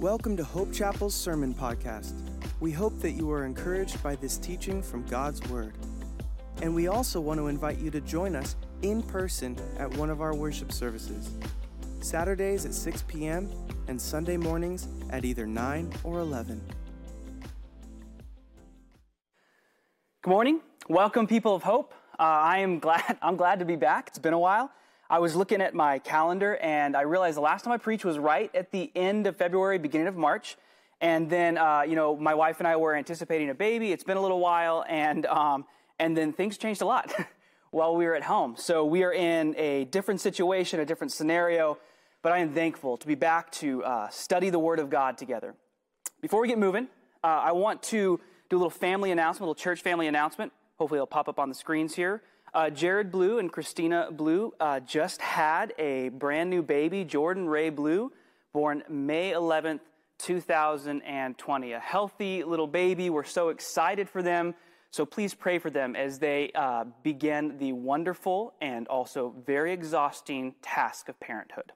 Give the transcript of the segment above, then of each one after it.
Welcome to Hope Chapel's Sermon Podcast. We hope that you are encouraged by this teaching from God's Word. And we also want to invite you to join us in person at one of our worship services. Saturdays at 6 p.m. and Sunday mornings at either 9 or 11. Good morning. Welcome, people of hope. Uh, I am glad. I'm glad to be back. It's been a while. I was looking at my calendar and I realized the last time I preached was right at the end of February, beginning of March. And then, uh, you know, my wife and I were anticipating a baby. It's been a little while, and um, and then things changed a lot while we were at home. So we are in a different situation, a different scenario. But I am thankful to be back to uh, study the Word of God together. Before we get moving, uh, I want to do a little family announcement, a little church family announcement. Hopefully, it'll pop up on the screens here. Uh, Jared Blue and Christina Blue uh, just had a brand new baby, Jordan Ray Blue, born May 11th, 2020. A healthy little baby. We're so excited for them. So please pray for them as they uh, begin the wonderful and also very exhausting task of parenthood.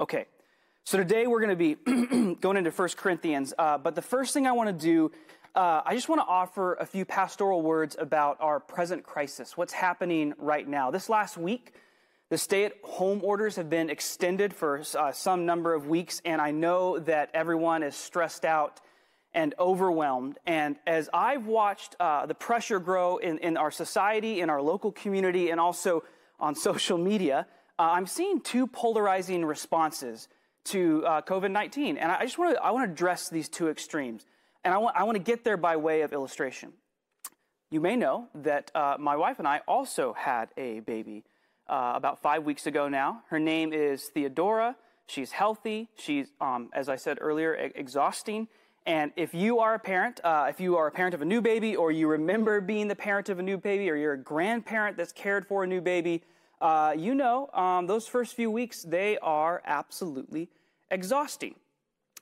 Okay, so today we're going to be going into 1 Corinthians. Uh, but the first thing I want to do uh, I just want to offer a few pastoral words about our present crisis, what's happening right now. This last week, the stay at home orders have been extended for uh, some number of weeks, and I know that everyone is stressed out and overwhelmed. And as I've watched uh, the pressure grow in, in our society, in our local community, and also on social media, uh, I'm seeing two polarizing responses to uh, COVID 19. And I just want to I want to address these two extremes. And I want, I want to get there by way of illustration. You may know that uh, my wife and I also had a baby uh, about five weeks ago now. Her name is Theodora. She's healthy. She's, um, as I said earlier, e- exhausting. And if you are a parent, uh, if you are a parent of a new baby, or you remember being the parent of a new baby, or you're a grandparent that's cared for a new baby, uh, you know um, those first few weeks, they are absolutely exhausting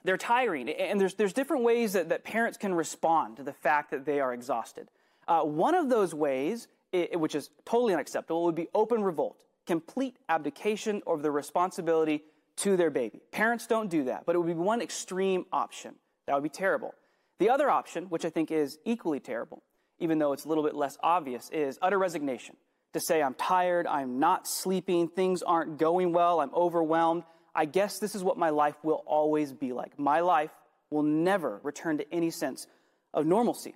they're tiring. And there's, there's different ways that, that parents can respond to the fact that they are exhausted. Uh, one of those ways, it, which is totally unacceptable, would be open revolt, complete abdication of the responsibility to their baby. Parents don't do that, but it would be one extreme option. That would be terrible. The other option, which I think is equally terrible, even though it's a little bit less obvious, is utter resignation. To say, I'm tired, I'm not sleeping, things aren't going well, I'm overwhelmed. I guess this is what my life will always be like. My life will never return to any sense of normalcy.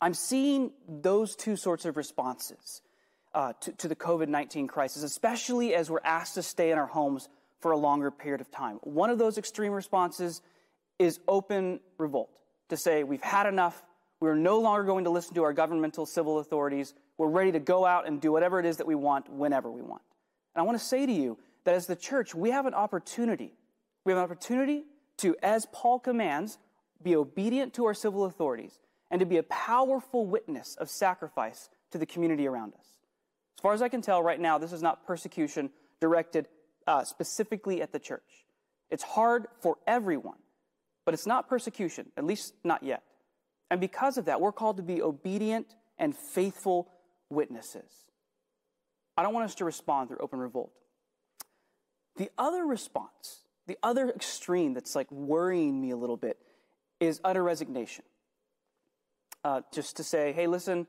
I'm seeing those two sorts of responses uh, to, to, the COVID 19 crisis, especially as we're asked to stay in our homes for a longer period of time. One of those extreme responses is open revolt to say, we've had enough. We're no longer going to listen to our governmental civil authorities. We're ready to go out and do whatever it is that we want whenever we want. And I want to say to you, that as the church, we have an opportunity. We have an opportunity to, as Paul commands, be obedient to our civil authorities and to be a powerful witness of sacrifice to the community around us. As far as I can tell right now, this is not persecution directed uh, specifically at the church. It's hard for everyone, but it's not persecution, at least not yet. And because of that, we're called to be obedient and faithful witnesses. I don't want us to respond through open revolt. The other response, the other extreme that's like worrying me a little bit, is utter resignation. Uh, just to say, hey, listen,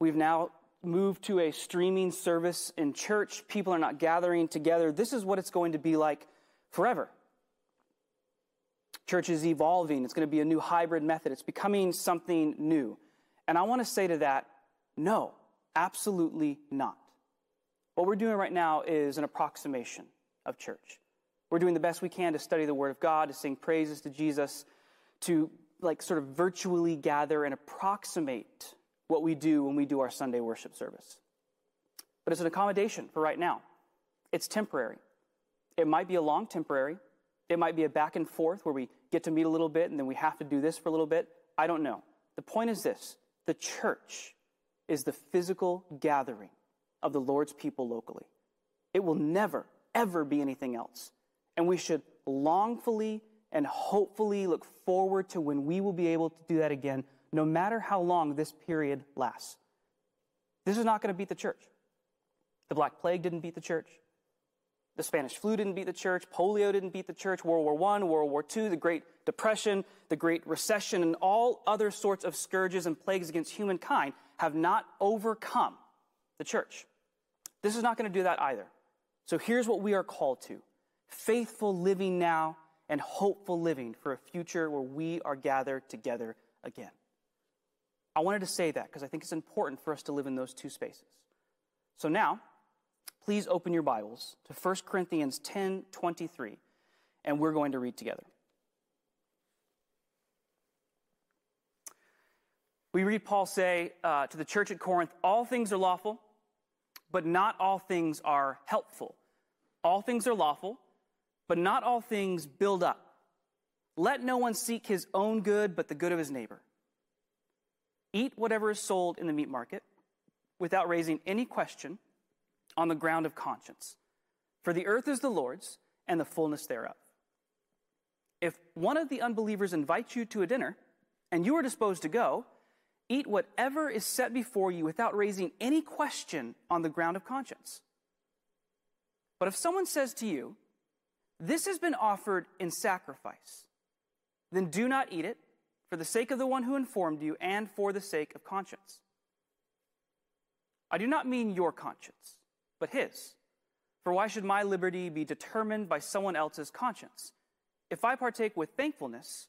we've now moved to a streaming service in church. People are not gathering together. This is what it's going to be like forever. Church is evolving. It's going to be a new hybrid method. It's becoming something new. And I want to say to that, no, absolutely not. What we're doing right now is an approximation of church. We're doing the best we can to study the Word of God, to sing praises to Jesus, to like sort of virtually gather and approximate what we do when we do our Sunday worship service. But it's an accommodation for right now. It's temporary. It might be a long temporary. It might be a back and forth where we get to meet a little bit and then we have to do this for a little bit. I don't know. The point is this the church is the physical gathering of the Lord's people locally. It will never, ever be anything else. And we should longfully and hopefully look forward to when we will be able to do that again, no matter how long this period lasts. This is not going to beat the church. The Black Plague didn't beat the church. The Spanish flu didn't beat the church, polio didn't beat the church, World War I, World War II, the Great Depression, the Great Recession, and all other sorts of scourges and plagues against humankind have not overcome the church. This is not going to do that either. So here's what we are called to faithful living now and hopeful living for a future where we are gathered together again. I wanted to say that because I think it's important for us to live in those two spaces. So now, please open your Bibles to 1 Corinthians 10 23, and we're going to read together. We read Paul say uh, to the church at Corinth, All things are lawful, but not all things are helpful. All things are lawful, but not all things build up. Let no one seek his own good, but the good of his neighbor. Eat whatever is sold in the meat market without raising any question on the ground of conscience. For the earth is the Lord's and the fullness thereof. If one of the unbelievers invites you to a dinner and you are disposed to go, eat whatever is set before you without raising any question on the ground of conscience. But if someone says to you, This has been offered in sacrifice, then do not eat it for the sake of the one who informed you and for the sake of conscience. I do not mean your conscience, but his. For why should my liberty be determined by someone else's conscience? If I partake with thankfulness,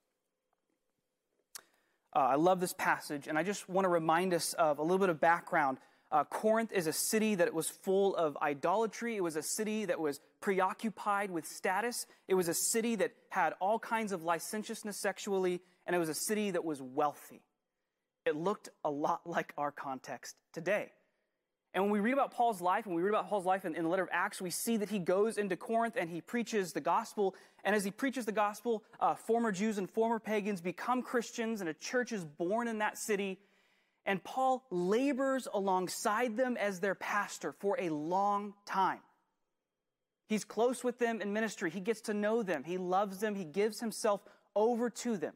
Uh, I love this passage, and I just want to remind us of a little bit of background. Uh, Corinth is a city that was full of idolatry. It was a city that was preoccupied with status. It was a city that had all kinds of licentiousness sexually, and it was a city that was wealthy. It looked a lot like our context today. And when we read about Paul's life, when we read about Paul's life in, in, the letter of Acts, we see that he goes into Corinth and he preaches the gospel. And as he preaches the gospel, uh, former Jews and former pagans become Christians, and a church is born in that city. And Paul labors alongside them as their pastor for a long time. He's close with them in ministry. He gets to know them. He loves them. He gives himself over to them.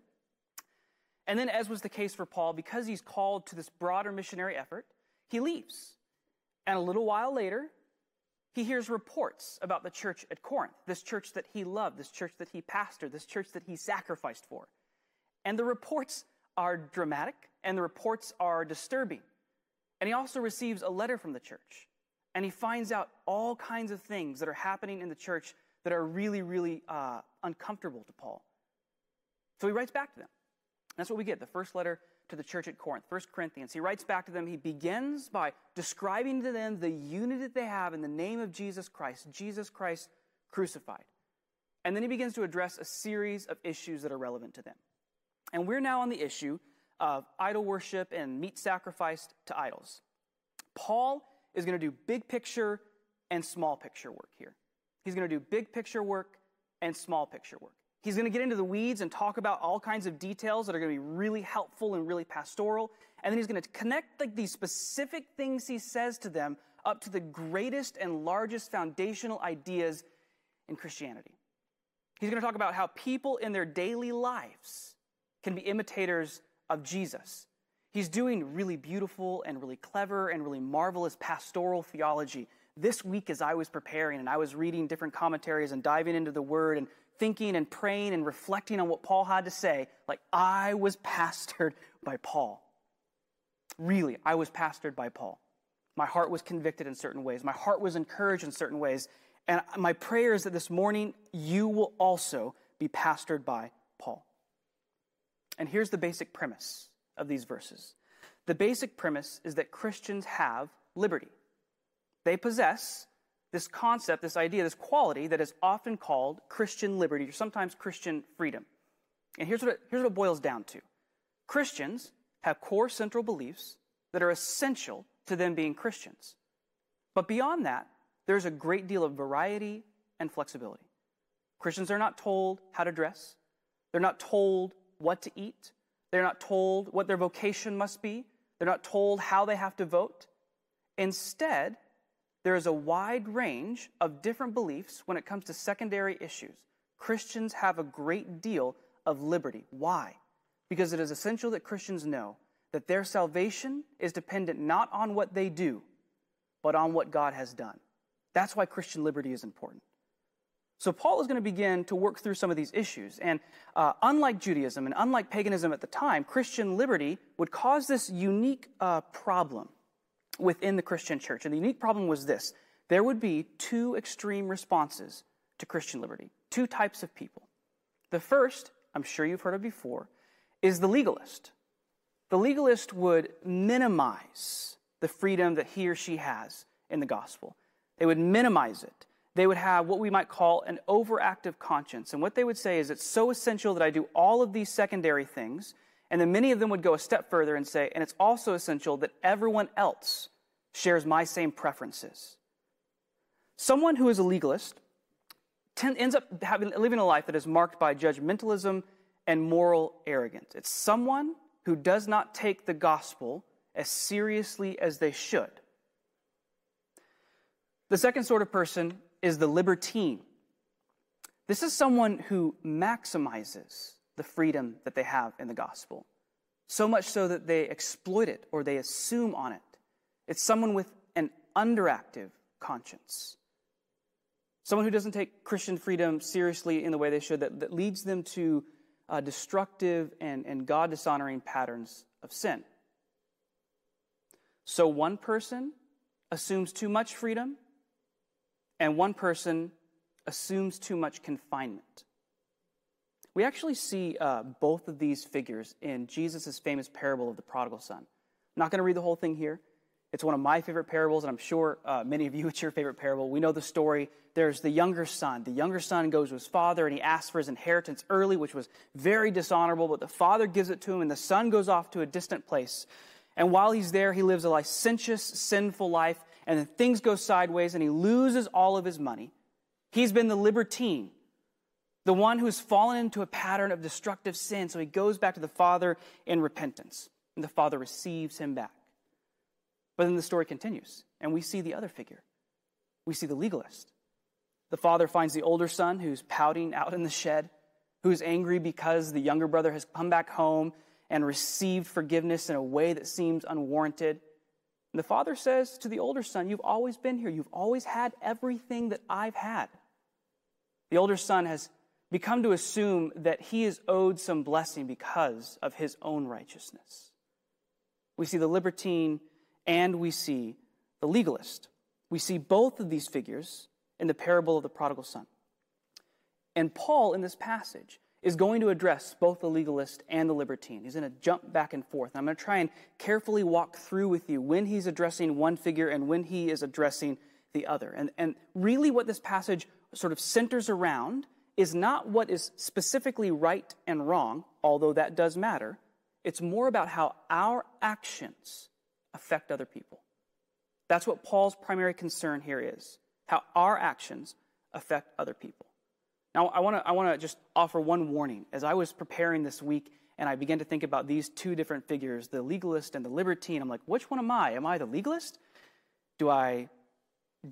And then, as was the case for Paul, because he's called to this broader missionary effort, he leaves. And a little while later, he hears reports about the church at Corinth, this church that he loved, this church that he pastored, this church that he sacrificed for. And the reports are dramatic and the reports are disturbing. And he also receives a letter from the church. And he finds out all kinds of things that are happening in the church that are really, really uh, uncomfortable to Paul. So he writes back to them. That's what we get the first letter to the church at Corinth, 1 Corinthians. He writes back to them, he begins by describing to them the unity that they have in the name of Jesus Christ, Jesus Christ crucified. And then he begins to address a series of issues that are relevant to them. And we're now on the issue of idol worship and meat sacrificed to idols. Paul is going to do big picture and small picture work here. He's going to do big picture work and small picture work. He's going to get into the weeds and talk about all kinds of details that are going to be really helpful and really pastoral. And then he's going to connect like these specific things he says to them up to the greatest and largest foundational ideas in Christianity. He's going to talk about how people in their daily lives can be imitators of Jesus. He's doing really beautiful and really clever and really marvelous pastoral theology. This week, as I was preparing and I was reading different commentaries and diving into the Word and thinking and praying and reflecting on what Paul had to say, like I was pastored by Paul. Really, I was pastored by Paul. My heart was convicted in certain ways. My heart was encouraged in certain ways. And my prayer is that this morning you will also be pastored by Paul. And here's the basic premise of these verses the basic premise is that Christians have liberty. They possess this concept, this idea, this quality that is often called Christian liberty or sometimes Christian freedom. And here's what it, here's what it boils down to Christians have core central beliefs that are essential to them being Christians. But beyond that, there's a great deal of variety and flexibility. Christians are not told how to dress, they're not told what to eat, they're not told what their vocation must be, they're not told how they have to vote. Instead, there is a wide range of different beliefs when it comes to secondary issues. Christians have a great deal of liberty. Why? Because it is essential that Christians know that their salvation is dependent not on what they do, but on what God has done. That's why Christian liberty is important. So, Paul is going to begin to work through some of these issues. And uh, unlike Judaism and unlike paganism at the time, Christian liberty would cause this unique uh, problem within the Christian church. And the unique problem was this there would be two extreme responses to Christian liberty, two types of people. The first, I'm sure you've heard of before, is the legalist. The legalist would minimize the freedom that he or she has in the gospel, they would minimize it. They would have what we might call an overactive conscience. And what they would say is, it's so essential that I do all of these secondary things and then many of them would go a step further and say, and it's also essential that everyone else shares my same preferences. Someone who is a legalist ends up having, living a life that is marked by judgmentalism and moral arrogance. It's someone who does not take the gospel as seriously as they should. The second sort of person is the libertine. This is someone who maximizes the freedom that they have in the gospel. So much so that they exploit it or they assume on it. It's someone with an underactive conscience. Someone who doesn't take Christian freedom seriously in the way they should, that, that leads them to uh, destructive and, and God dishonoring patterns of sin. So one person assumes too much freedom, and one person assumes too much confinement. We actually see uh, both of these figures in Jesus' famous parable of the prodigal son. I'm not going to read the whole thing here. It's one of my favorite parables, and I'm sure uh, many of you, it's your favorite parable. We know the story. There's the younger son. The younger son goes to his father, and he asks for his inheritance early, which was very dishonorable, but the father gives it to him, and the son goes off to a distant place. And while he's there, he lives a licentious, sinful life, and then things go sideways, and he loses all of his money. He's been the libertine the one who's fallen into a pattern of destructive sin. So he goes back to the Father in repentance, and the Father receives him back. But then the story continues, and we see the other figure. We see the legalist. The father finds the older son who's pouting out in the shed, who's angry because the younger brother has come back home and received forgiveness in a way that seems unwarranted. And the father says to the older son, You've always been here. You've always had everything that I've had. The older son has become to assume that he is owed some blessing because of his own righteousness. We see the libertine and we see the legalist. We see both of these figures in the parable of the prodigal son. And Paul, in this passage, is going to address both the legalist and the libertine. He's going to jump back and forth. I'm going to try and carefully walk through with you when he's addressing one figure and when he is addressing the other. And, and really, what this passage sort of centers around is not what is specifically right and wrong, although that does matter. It's more about how our actions affect other people. That's what Paul's primary concern here is how our actions affect other people. Now, I want to I wanna just offer one warning. As I was preparing this week and I began to think about these two different figures, the legalist and the libertine, I'm like, which one am I? Am I the legalist? Do I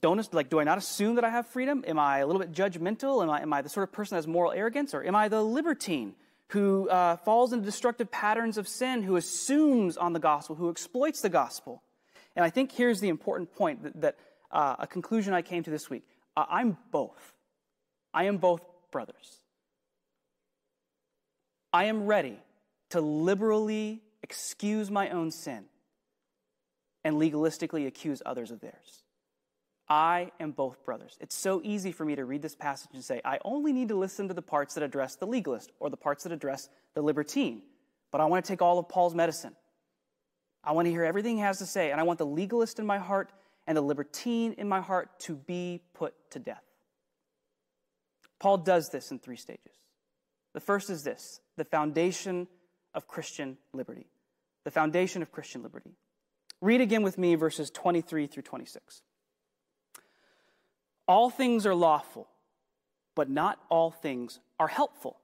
don't like do i not assume that i have freedom? Am i a little bit judgmental? Am i, am I the sort of person that has moral arrogance? Or am i the libertine who uh, falls into destructive patterns of sin who assumes on the gospel who exploits the gospel? And i think here's the important point that, that uh, a conclusion i came to this week. Uh, i'm both. I am both brothers. I am ready to liberally excuse my own sin and legalistically accuse others of theirs I am both brothers. It's so easy for me to read this passage and say, I only need to listen to the parts that address the legalist or the parts that address the libertine. But I want to take all of Paul's medicine. I want to hear everything he has to say, and I want the legalist in my heart and the libertine in my heart to be put to death. Paul does this in three stages. The first is this the foundation of Christian liberty. The foundation of Christian liberty. Read again with me verses 23 through 26. All things are lawful, but not all things are helpful.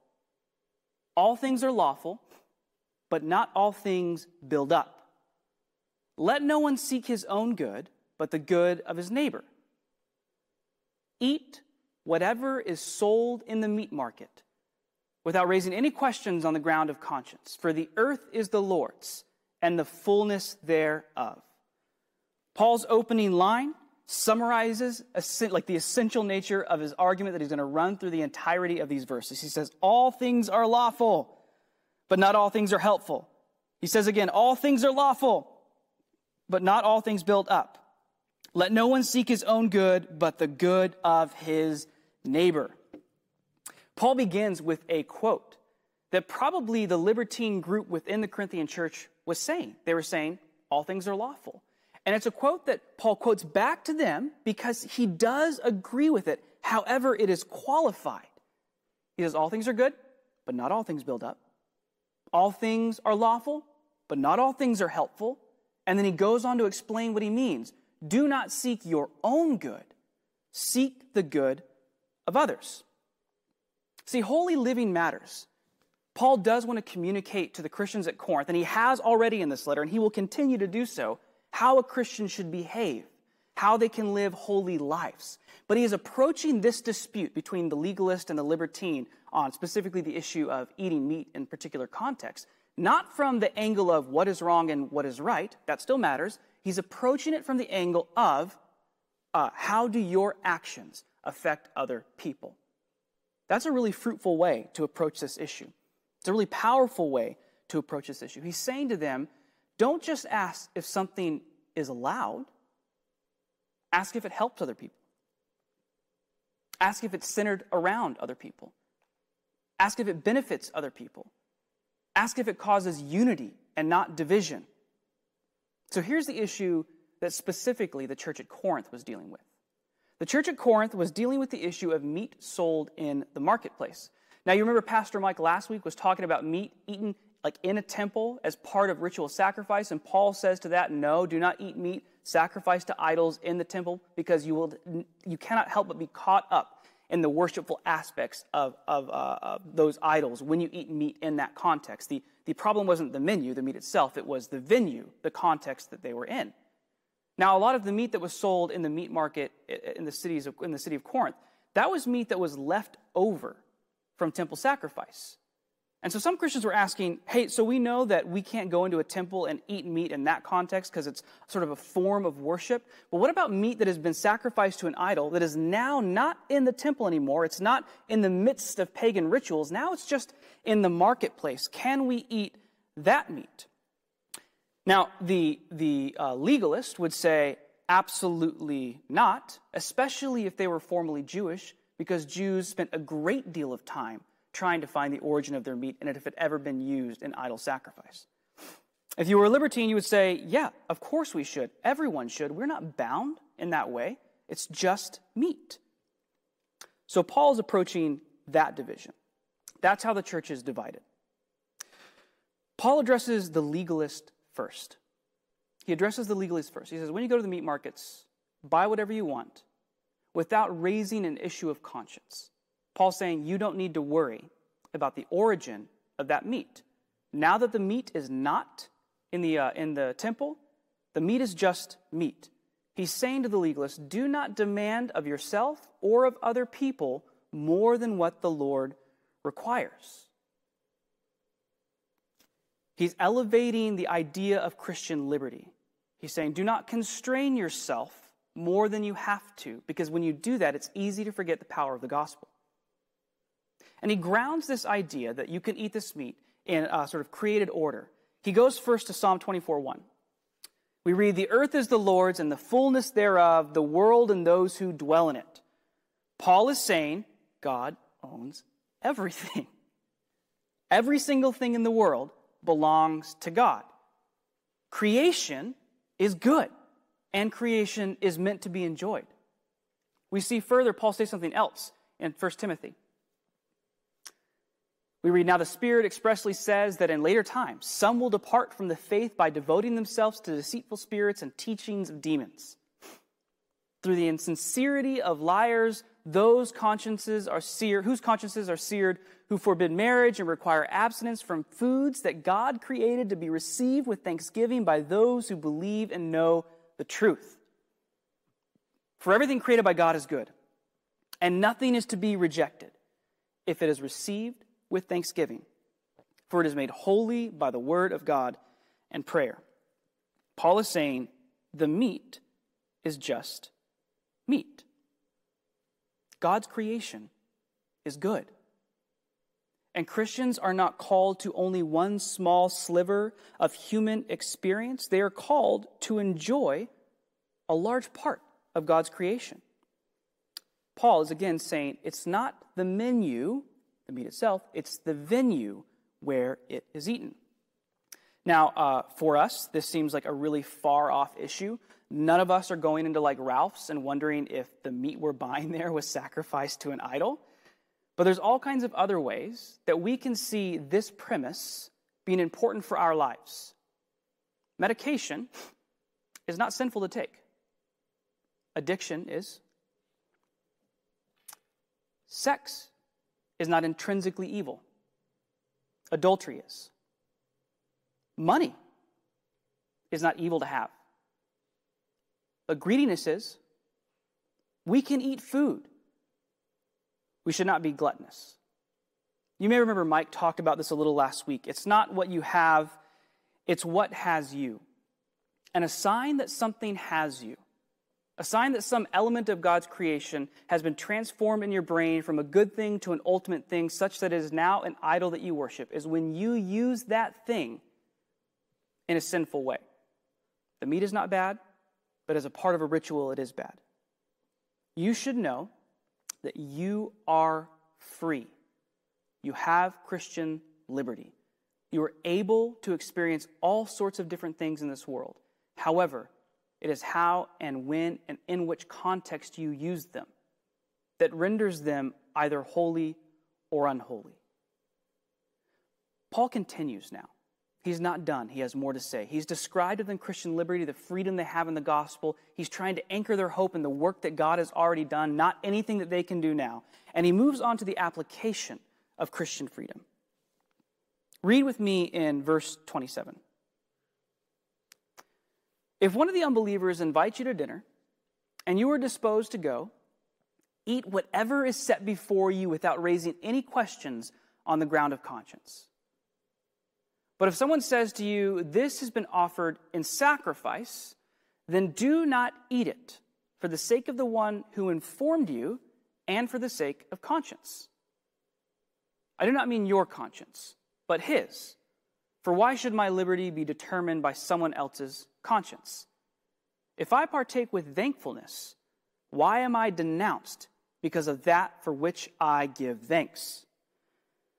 All things are lawful, but not all things build up. Let no one seek his own good, but the good of his neighbor. Eat whatever is sold in the meat market without raising any questions on the ground of conscience, for the earth is the Lord's and the fullness thereof. Paul's opening line summarizes like the essential nature of his argument that he's going to run through the entirety of these verses. He says, All things are lawful, but not all things are helpful. He says again, All things are lawful, but not all things build up. Let no one seek his own good, but the good of his neighbor. Paul begins with a quote that probably the libertine group within the Corinthian church was saying. They were saying, All things are lawful. And it's a quote that Paul quotes back to them because he does agree with it. However, it is qualified. He says, All things are good, but not all things build up. All things are lawful, but not all things are helpful. And then he goes on to explain what he means. Do not seek your own good, seek the good of others. See, holy living matters. Paul does want to communicate to the Christians at Corinth, and he has already in this letter, and he will continue to do so, how a Christian should behave, how they can live holy lives. But he is approaching this dispute between the legalist and the libertine on specifically the issue of eating meat in particular context, not from the angle of what is wrong and what is right, that still matters. He's approaching it from the angle of uh, how do your actions affect other people? That's a really fruitful way to approach this issue. It's a really powerful way to approach this issue. He's saying to them, don't just ask if something is allowed, ask if it helps other people. Ask if it's centered around other people. Ask if it benefits other people. Ask if it causes unity and not division. So here's the issue that specifically the church at Corinth was dealing with. The church at Corinth was dealing with the issue of meat sold in the marketplace. Now, you remember Pastor Mike last week was talking about meat eaten like in a temple as part of ritual sacrifice. And Paul says to that, no, do not eat meat sacrificed to idols in the temple because you, will, you cannot help but be caught up in the worshipful aspects of, of, uh, of those idols when you eat meat in that context. The, the problem wasn't the menu, the meat itself, it was the venue, the context that they were in. Now, a lot of the meat that was sold in the meat market in the, cities of, in the city of Corinth, that was meat that was left over from temple sacrifice. And so some Christians were asking, hey, so we know that we can't go into a temple and eat meat in that context because it's sort of a form of worship. But what about meat that has been sacrificed to an idol that is now not in the temple anymore? It's not in the midst of pagan rituals. Now it's just in the marketplace. Can we eat that meat? Now, the, the uh, legalist would say, absolutely not, especially if they were formerly Jewish, because Jews spent a great deal of time trying to find the origin of their meat and if it had ever been used in idol sacrifice. If you were a libertine, you would say, yeah, of course we should. Everyone should. We're not bound in that way. It's just meat. So Paul is approaching that division. That's how the church is divided. Paul addresses the legalist first. He addresses the legalist first. He says, when you go to the meat markets, buy whatever you want without raising an issue of conscience. Paul's saying you don't need to worry about the origin of that meat. Now that the meat is not in the, uh, in the temple, the meat is just meat. He's saying to the legalist, do not demand of yourself or of other people more than what the Lord requires. He's elevating the idea of Christian liberty. He's saying, do not constrain yourself more than you have to, because when you do that, it's easy to forget the power of the gospel. And he grounds this idea that you can eat this meat in a sort of created order. He goes first to Psalm 24 1. We read, The earth is the Lord's and the fullness thereof, the world and those who dwell in it. Paul is saying God owns everything. Every single thing in the world belongs to God. Creation is good, and creation is meant to be enjoyed. We see further, Paul says something else in 1 Timothy. We read, Now the Spirit expressly says that in later times some will depart from the faith by devoting themselves to deceitful spirits and teachings of demons. Through the insincerity of liars, those consciences are seared, whose consciences are seared, who forbid marriage and require abstinence from foods that God created to be received with thanksgiving by those who believe and know the truth. For everything created by God is good, and nothing is to be rejected if it is received with thanksgiving, for it is made holy by the word of God and prayer. Paul is saying the meat is just meat. God's creation is good. And Christians are not called to only one small sliver of human experience. They are called to enjoy a large part of God's creation. Paul is again saying it's not the menu, the meat itself, it's the venue where it is eaten. Now, uh, for us, this seems like a really far off issue. None of us are going into like Ralph's and wondering if the meat we're buying there was sacrificed to an idol. But there's all kinds of other ways that we can see this premise being important for our lives. Medication is not sinful to take, addiction is. Sex is not intrinsically evil, adultery is. Money is not evil to have. But greediness is. We can eat food. We should not be gluttonous. You may remember Mike talked about this a little last week. It's not what you have, it's what has you. And a sign that something has you, a sign that some element of God's creation has been transformed in your brain from a good thing to an ultimate thing, such that it is now an idol that you worship, is when you use that thing in a sinful way. The meat is not bad, but as a part of a ritual, it is bad. You should know that you are free. You have Christian liberty. You are able to experience all sorts of different things in this world. However, it is how and when and in which context you use them that renders them either holy or unholy. Paul continues now. He's not done. He has more to say. He's described to them Christian liberty, the freedom they have in the gospel. He's trying to anchor their hope in the work that God has already done, not anything that they can do now. And he moves on to the application of Christian freedom. Read with me in verse 27. If one of the unbelievers invites you to dinner and you are disposed to go, eat whatever is set before you without raising any questions on the ground of conscience. But if someone says to you, This has been offered in sacrifice, then do not eat it for the sake of the one who informed you and for the sake of conscience. I do not mean your conscience, but his. For why should my liberty be determined by someone else's conscience? If I partake with thankfulness, why am I denounced because of that for which I give thanks?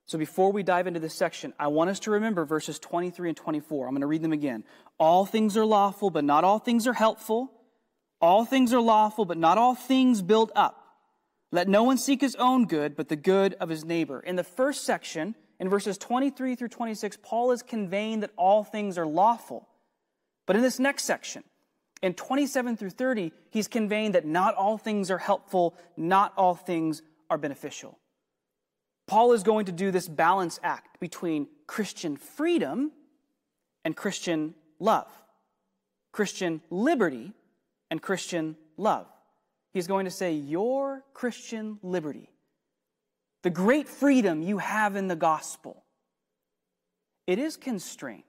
So before we dive into this section, I want us to remember verses 23 and 24. I'm going to read them again. All things are lawful, but not all things are helpful. All things are lawful, but not all things build up. Let no one seek his own good, but the good of his neighbor. In the first section, in verses 23 through 26, Paul is conveying that all things are lawful. But in this next section, in 27 through 30, he's conveying that not all things are helpful, not all things are beneficial. Paul is going to do this balance act between Christian freedom and Christian love, Christian liberty and Christian love. He's going to say, Your Christian liberty, the great freedom you have in the gospel, it is constrained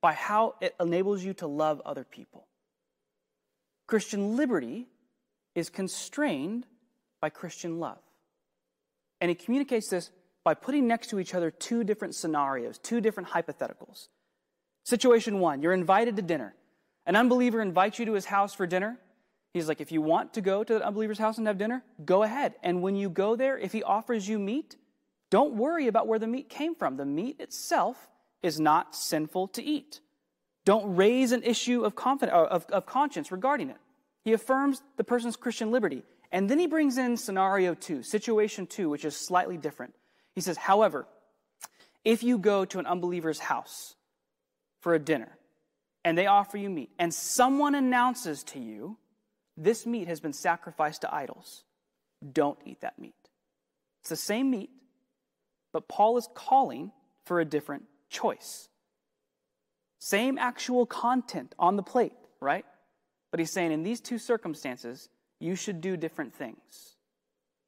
by how it enables you to love other people. Christian liberty is constrained by Christian love. And he communicates this by putting next to each other two different scenarios, two different hypotheticals. Situation one, you're invited to dinner. An unbeliever invites you to his house for dinner. He's like, if you want to go to the unbeliever's house and have dinner, go ahead. And when you go there, if he offers you meat, don't worry about where the meat came from. The meat itself is not sinful to eat. Don't raise an issue of, confidence, uh, of, of conscience regarding it. He affirms the person's Christian liberty. And then he brings in scenario two, situation two, which is slightly different. He says, however, if you go to an unbeliever's house for a dinner and they offer you meat, and someone announces to you, this meat has been sacrificed to idols, don't eat that meat. It's the same meat, but Paul is calling for a different choice. Same actual content on the plate, right? But he's saying in these two circumstances, you should do different things.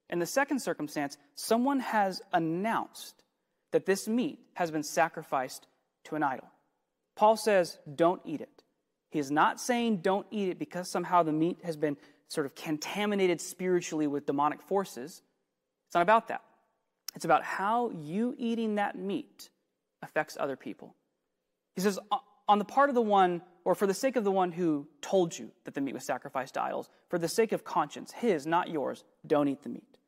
In the second circumstance, someone has announced that this meat has been sacrificed to an idol. Paul says, don't eat it. He is not saying don't eat it because somehow the meat has been sort of contaminated spiritually with demonic forces. It's not about that. It's about how you eating that meat affects other people. He says, on the part of the one, or for the sake of the one who told you that the meat was sacrificed to idols, for the sake of conscience, his, not yours, don't eat the meat.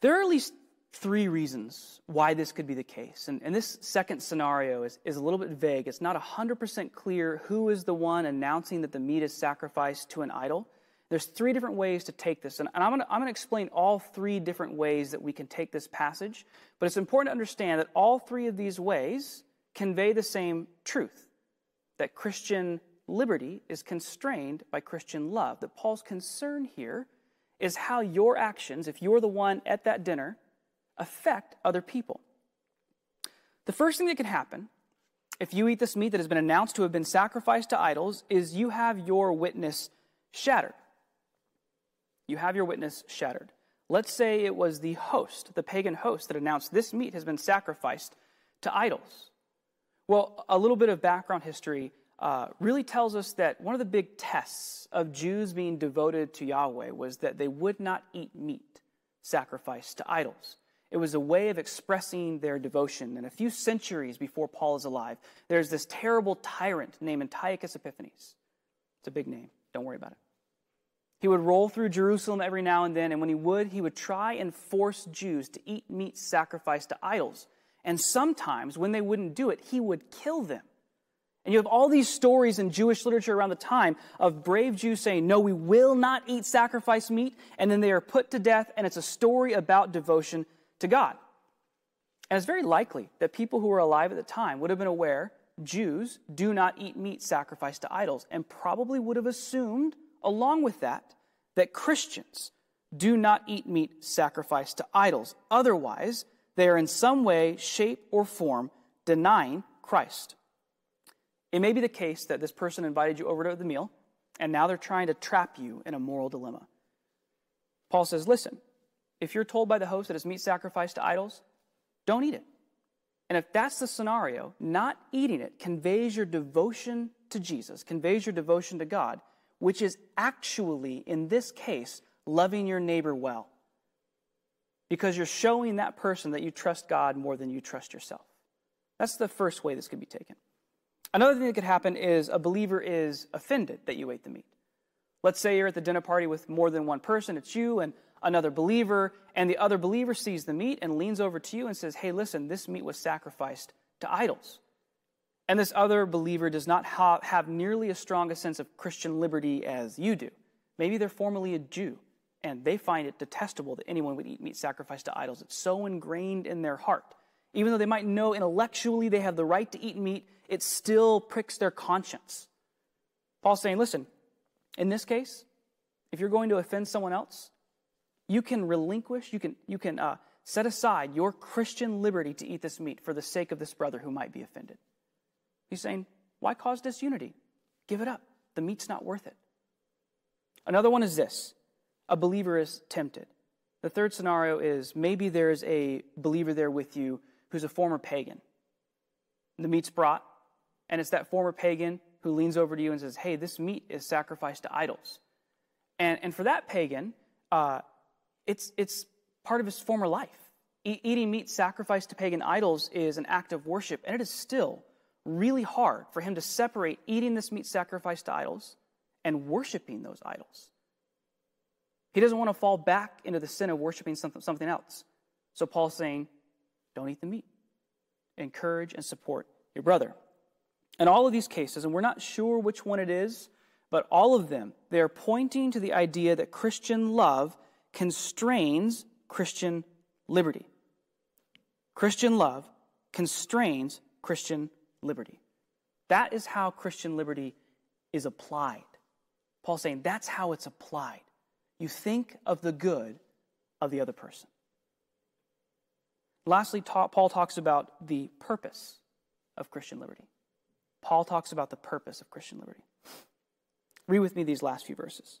There are at least three reasons why this could be the case. And, and this second scenario is, is a little bit vague. It's not 100% clear who is the one announcing that the meat is sacrificed to an idol. There's three different ways to take this, and, and I'm going to explain all three different ways that we can take this passage. But it's important to understand that all three of these ways convey the same truth that Christian liberty is constrained by Christian love. That Paul's concern here is how your actions, if you're the one at that dinner, affect other people. The first thing that can happen if you eat this meat that has been announced to have been sacrificed to idols is you have your witness shattered. You have your witness shattered. Let's say it was the host, the pagan host, that announced this meat has been sacrificed to idols. Well, a little bit of background history uh, really tells us that one of the big tests of Jews being devoted to Yahweh was that they would not eat meat sacrificed to idols. It was a way of expressing their devotion. And a few centuries before Paul is alive, there's this terrible tyrant named Antiochus Epiphanes. It's a big name. Don't worry about it. He would roll through Jerusalem every now and then, and when he would, he would try and force Jews to eat meat sacrificed to idols. And sometimes, when they wouldn't do it, he would kill them. And you have all these stories in Jewish literature around the time of brave Jews saying, No, we will not eat sacrificed meat. And then they are put to death, and it's a story about devotion to God. And it's very likely that people who were alive at the time would have been aware Jews do not eat meat sacrificed to idols, and probably would have assumed, along with that, that Christians do not eat meat sacrificed to idols. Otherwise, they are in some way, shape, or form denying Christ. It may be the case that this person invited you over to the meal, and now they're trying to trap you in a moral dilemma. Paul says, Listen, if you're told by the host that it's meat sacrificed to idols, don't eat it. And if that's the scenario, not eating it conveys your devotion to Jesus, conveys your devotion to God, which is actually, in this case, loving your neighbor well. Because you're showing that person that you trust God more than you trust yourself. That's the first way this could be taken. Another thing that could happen is a believer is offended that you ate the meat. Let's say you're at the dinner party with more than one person, it's you and another believer, and the other believer sees the meat and leans over to you and says, Hey, listen, this meat was sacrificed to idols. And this other believer does not ha- have nearly as strong a sense of Christian liberty as you do. Maybe they're formerly a Jew, and they find it detestable that anyone would eat meat sacrificed to idols. It's so ingrained in their heart. Even though they might know intellectually they have the right to eat meat, it still pricks their conscience. Paul's saying, listen, in this case, if you're going to offend someone else, you can relinquish, you can, you can uh, set aside your Christian liberty to eat this meat for the sake of this brother who might be offended. He's saying, why cause disunity? Give it up. The meat's not worth it. Another one is this a believer is tempted. The third scenario is maybe there's a believer there with you who's a former pagan. The meat's brought, and it's that former pagan who leans over to you and says, Hey, this meat is sacrificed to idols. And, and for that pagan, uh, it's, it's part of his former life. E- eating meat sacrificed to pagan idols is an act of worship, and it is still really hard for him to separate eating this meat sacrificed to idols and worshiping those idols. He doesn't want to fall back into the sin of worshiping something, something else. So Paul's saying, don't eat the meat. Encourage and support your brother. In all of these cases, and we're not sure which one it is, but all of them, they are pointing to the idea that Christian love constrains Christian liberty. Christian love constrains Christian liberty. That is how Christian liberty is applied. Paul's saying that's how it's applied. you think of the good of the other person. Lastly, Paul talks about the purpose of Christian liberty. Paul talks about the purpose of Christian liberty. Read with me these last few verses.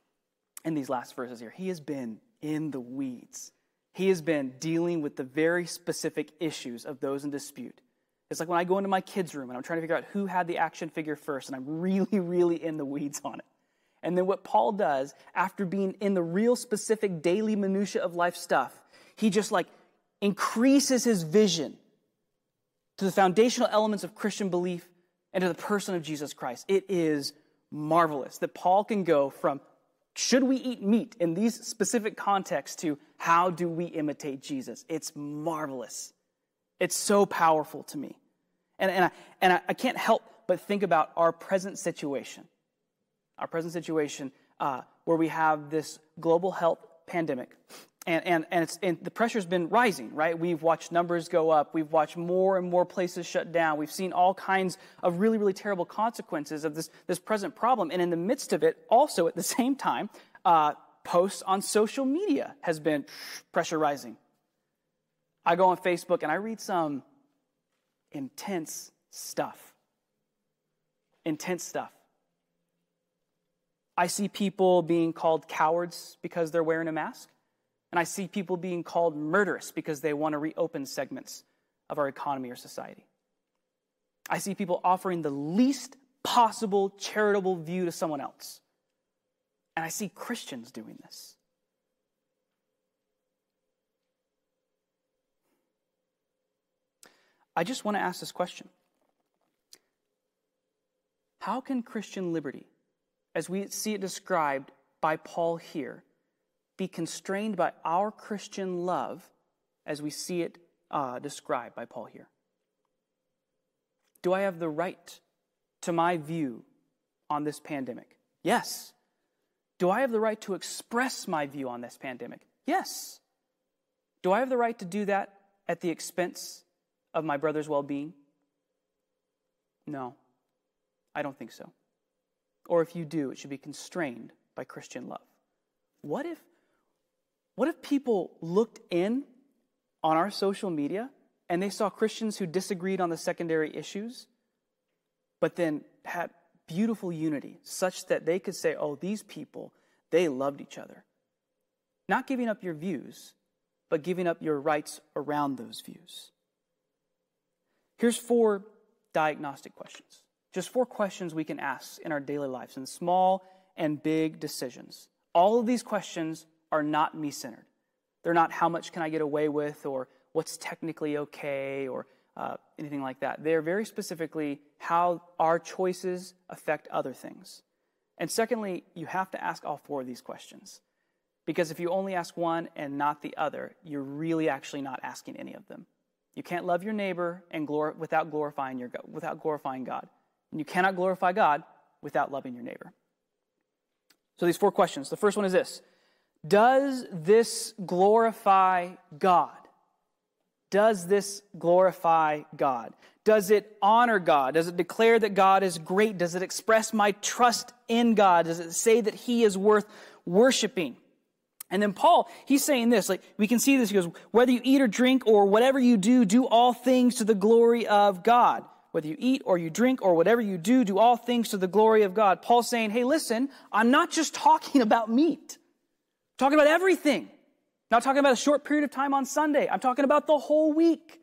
in these last verses here. He has been in the weeds. He has been dealing with the very specific issues of those in dispute. It's like when I go into my kids' room and I'm trying to figure out who had the action figure first, and I'm really, really in the weeds on it. And then what Paul does after being in the real specific daily minutia of life stuff, he just like increases his vision to the foundational elements of Christian belief and to the person of Jesus Christ. It is marvelous that Paul can go from should we eat meat in these specific contexts to how do we imitate Jesus? It's marvelous. It's so powerful to me. And, and, I, and I, I can't help but think about our present situation. Our present situation uh, where we have this global health pandemic and, and, and, it's, and the pressure's been rising, right? We've watched numbers go up. We've watched more and more places shut down. We've seen all kinds of really, really terrible consequences of this, this present problem. And in the midst of it, also at the same time, uh, posts on social media has been pressure rising. I go on Facebook and I read some intense stuff. Intense stuff. I see people being called cowards because they're wearing a mask. And I see people being called murderous because they want to reopen segments of our economy or society. I see people offering the least possible charitable view to someone else. And I see Christians doing this. I just want to ask this question How can Christian liberty, as we see it described by Paul here, be constrained by our Christian love as we see it uh, described by Paul here? Do I have the right to my view on this pandemic? Yes. Do I have the right to express my view on this pandemic? Yes. Do I have the right to do that at the expense of my brother's well being? No, I don't think so. Or if you do, it should be constrained by Christian love. What if what if people looked in on our social media and they saw Christians who disagreed on the secondary issues, but then had beautiful unity such that they could say, oh, these people, they loved each other? Not giving up your views, but giving up your rights around those views. Here's four diagnostic questions. Just four questions we can ask in our daily lives in small and big decisions. All of these questions are not me centered. They're not how much can I get away with or what's technically okay or uh, anything like that. They're very specifically how our choices affect other things. And secondly, you have to ask all four of these questions. Because if you only ask one and not the other, you're really actually not asking any of them. You can't love your neighbor and glor- without glorifying your without glorifying God. And you cannot glorify God without loving your neighbor. So these four questions. The first one is this does this glorify God? Does this glorify God? Does it honor God? Does it declare that God is great? Does it express my trust in God? Does it say that He is worth worshiping? And then Paul, he's saying this, like we can see this. He goes, whether you eat or drink or whatever you do, do all things to the glory of God. Whether you eat or you drink or whatever you do, do all things to the glory of God. Paul's saying, hey, listen, I'm not just talking about meat talking about everything. Not talking about a short period of time on Sunday. I'm talking about the whole week.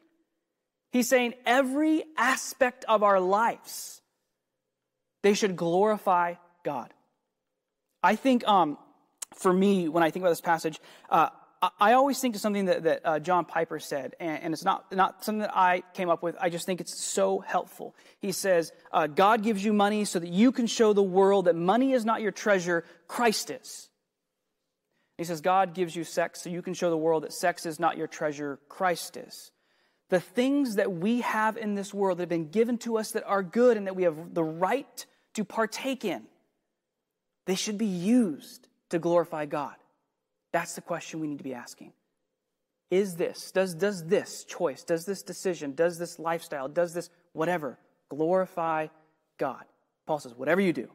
He's saying every aspect of our lives, they should glorify God. I think um, for me, when I think about this passage, uh, I always think of something that, that uh, John Piper said, and, and, it's not, not something that I came up with. I just think it's so helpful. He says, uh, God gives you money so that you can show the world that money is not your treasure, Christ is. He says, God gives you sex so you can show the world that sex is not your treasure, Christ is. The things that we have in this world that have been given to us that are good and that we have the right to partake in, they should be used to glorify God. That's the question we need to be asking. Is this, does, does this choice, does this decision, does this lifestyle, does this whatever glorify God? Paul says, whatever you do,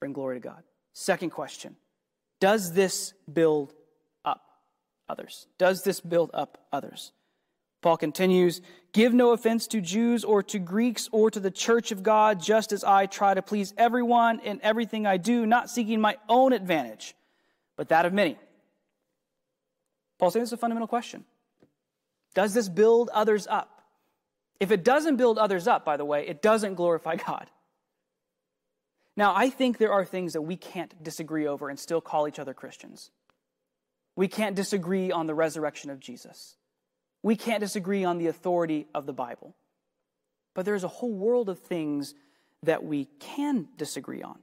bring glory to God. Second question Does this build up others? Does this build up others? Paul continues, Give no offense to Jews or to Greeks or to the church of God, just as I try to please everyone in everything I do, not seeking my own advantage, but that of many. Paul's saying this is a fundamental question. Does this build others up? If it doesn't build others up, by the way, it doesn't glorify God. Now, I think there are things that we can't disagree over and still call each other Christians. We can't disagree on the resurrection of Jesus. We can't disagree on the authority of the Bible. But there's a whole world of things that we can disagree on.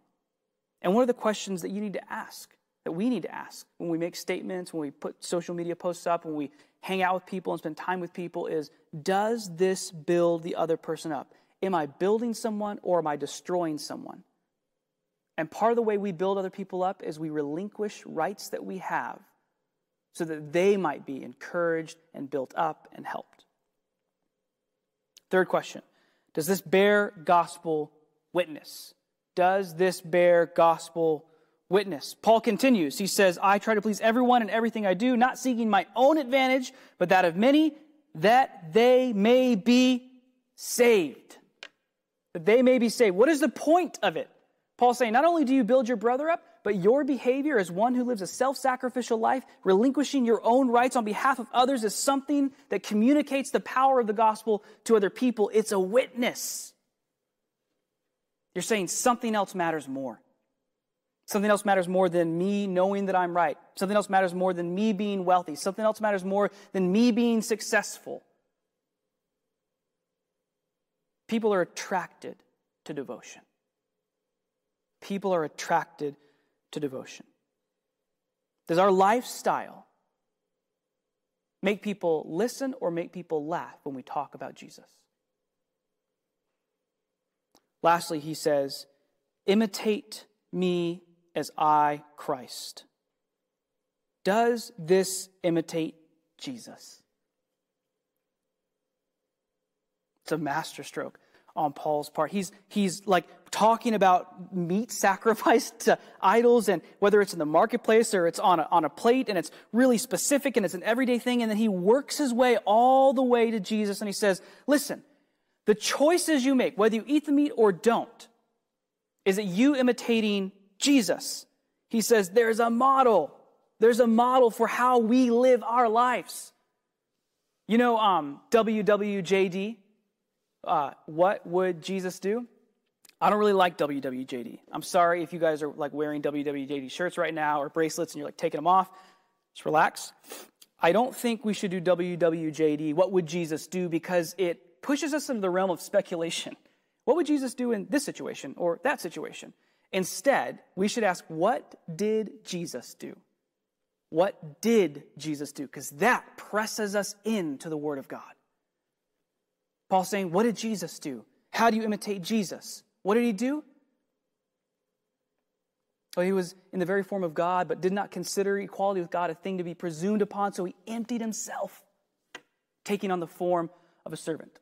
And one of the questions that you need to ask, that we need to ask when we make statements, when we put social media posts up, when we hang out with people and spend time with people is Does this build the other person up? Am I building someone or am I destroying someone? And part of the way we build other people up is we relinquish rights that we have so that they might be encouraged and built up and helped. Third question Does this bear gospel witness? Does this bear gospel witness? Paul continues. He says, I try to please everyone in everything I do, not seeking my own advantage, but that of many, that they may be saved. That they may be saved. What is the point of it? Paul's saying, not only do you build your brother up, but your behavior as one who lives a self sacrificial life, relinquishing your own rights on behalf of others, is something that communicates the power of the gospel to other people. It's a witness. You're saying something else matters more. Something else matters more than me knowing that I'm right. Something else matters more than me being wealthy. Something else matters more than me being successful. People are attracted to devotion. People are attracted to devotion? Does our lifestyle make people listen or make people laugh when we talk about Jesus? Lastly, he says, Imitate me as I, Christ. Does this imitate Jesus? It's a masterstroke on Paul's part. He's, he's like talking about meat sacrificed to idols and whether it's in the marketplace or it's on a, on a plate and it's really specific and it's an everyday thing. And then he works his way all the way to Jesus and he says, listen, the choices you make, whether you eat the meat or don't, is it you imitating Jesus? He says, there's a model. There's a model for how we live our lives. You know, um, WWJD, uh, what would Jesus do? I don't really like WWJD. I'm sorry if you guys are like wearing WWJD shirts right now or bracelets and you're like taking them off. Just relax. I don't think we should do WWJD. What would Jesus do? Because it pushes us into the realm of speculation. What would Jesus do in this situation or that situation? Instead, we should ask, what did Jesus do? What did Jesus do? Because that presses us into the Word of God. Paul's saying, What did Jesus do? How do you imitate Jesus? What did he do? Well, he was in the very form of God, but did not consider equality with God a thing to be presumed upon, so he emptied himself, taking on the form of a servant.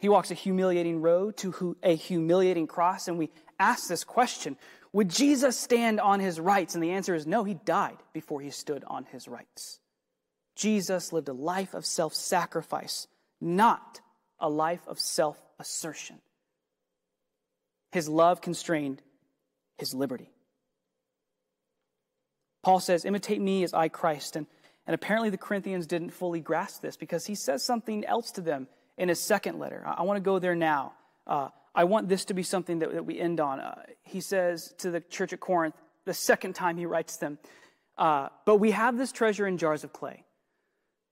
He walks a humiliating road to a humiliating cross, and we ask this question Would Jesus stand on his rights? And the answer is no, he died before he stood on his rights. Jesus lived a life of self sacrifice, not a life of self assertion. His love constrained his liberty. Paul says, Imitate me as I Christ. And, and apparently the Corinthians didn't fully grasp this because he says something else to them in his second letter. I, I want to go there now. Uh, I want this to be something that, that we end on. Uh, he says to the church at Corinth, the second time he writes them, uh, But we have this treasure in jars of clay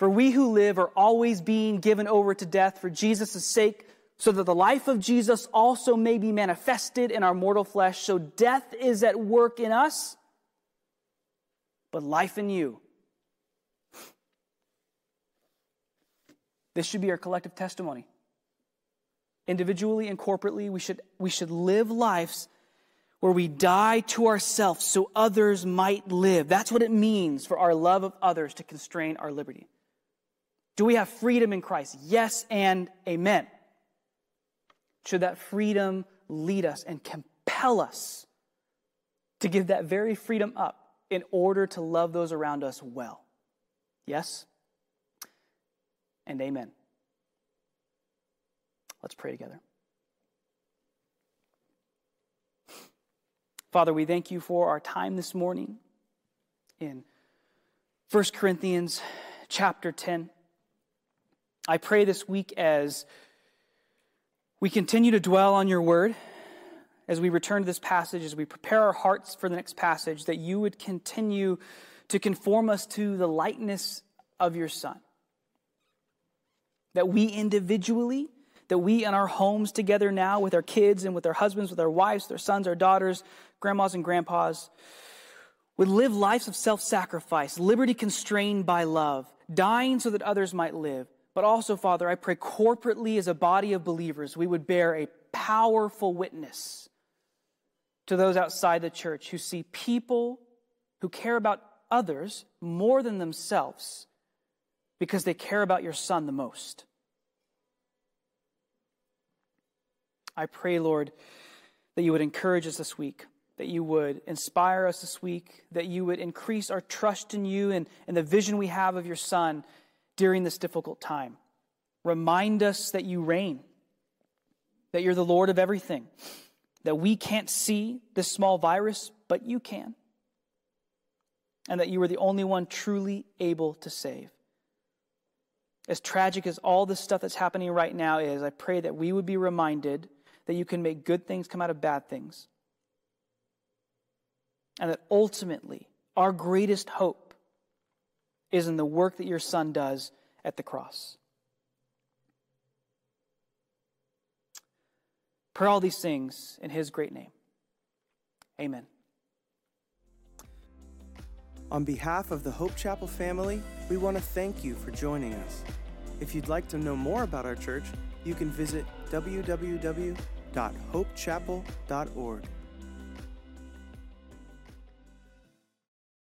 For we who live are always being given over to death for Jesus' sake, so that the life of Jesus also may be manifested in our mortal flesh. So death is at work in us, but life in you. This should be our collective testimony. Individually and corporately, we should, we should live lives where we die to ourselves so others might live. That's what it means for our love of others to constrain our liberty. Do we have freedom in Christ? Yes and amen. Should that freedom lead us and compel us to give that very freedom up in order to love those around us well? Yes and amen. Let's pray together. Father, we thank you for our time this morning in 1 Corinthians chapter 10. I pray this week as we continue to dwell on your word, as we return to this passage, as we prepare our hearts for the next passage, that you would continue to conform us to the likeness of your Son. That we individually, that we in our homes together now with our kids and with our husbands, with our wives, their sons, our daughters, grandmas and grandpas, would live lives of self sacrifice, liberty constrained by love, dying so that others might live but also, Father, I pray corporately as a body of believers, we would bear a powerful witness to those outside the church who see people who care about others more than themselves because they care about your son the most. I pray, Lord, that you would encourage us this week, that you would inspire us this week, that you would increase our trust in you and, and the vision we have of your son during this difficult time. Remind us that you reign, that you're the Lord of everything, that we can't see this small virus, but you can, and that you are the only one truly able to save. As tragic as all this stuff that's happening right now is, I pray that we would be reminded that you can make good things come out of bad things. And that ultimately, our greatest hope is in the work that your Son does at the cross. Pray all these things in His great name. Amen. On behalf of the Hope Chapel family, we want to thank you for joining us. If you'd like to know more about our church, you can visit www.hopechapel.org.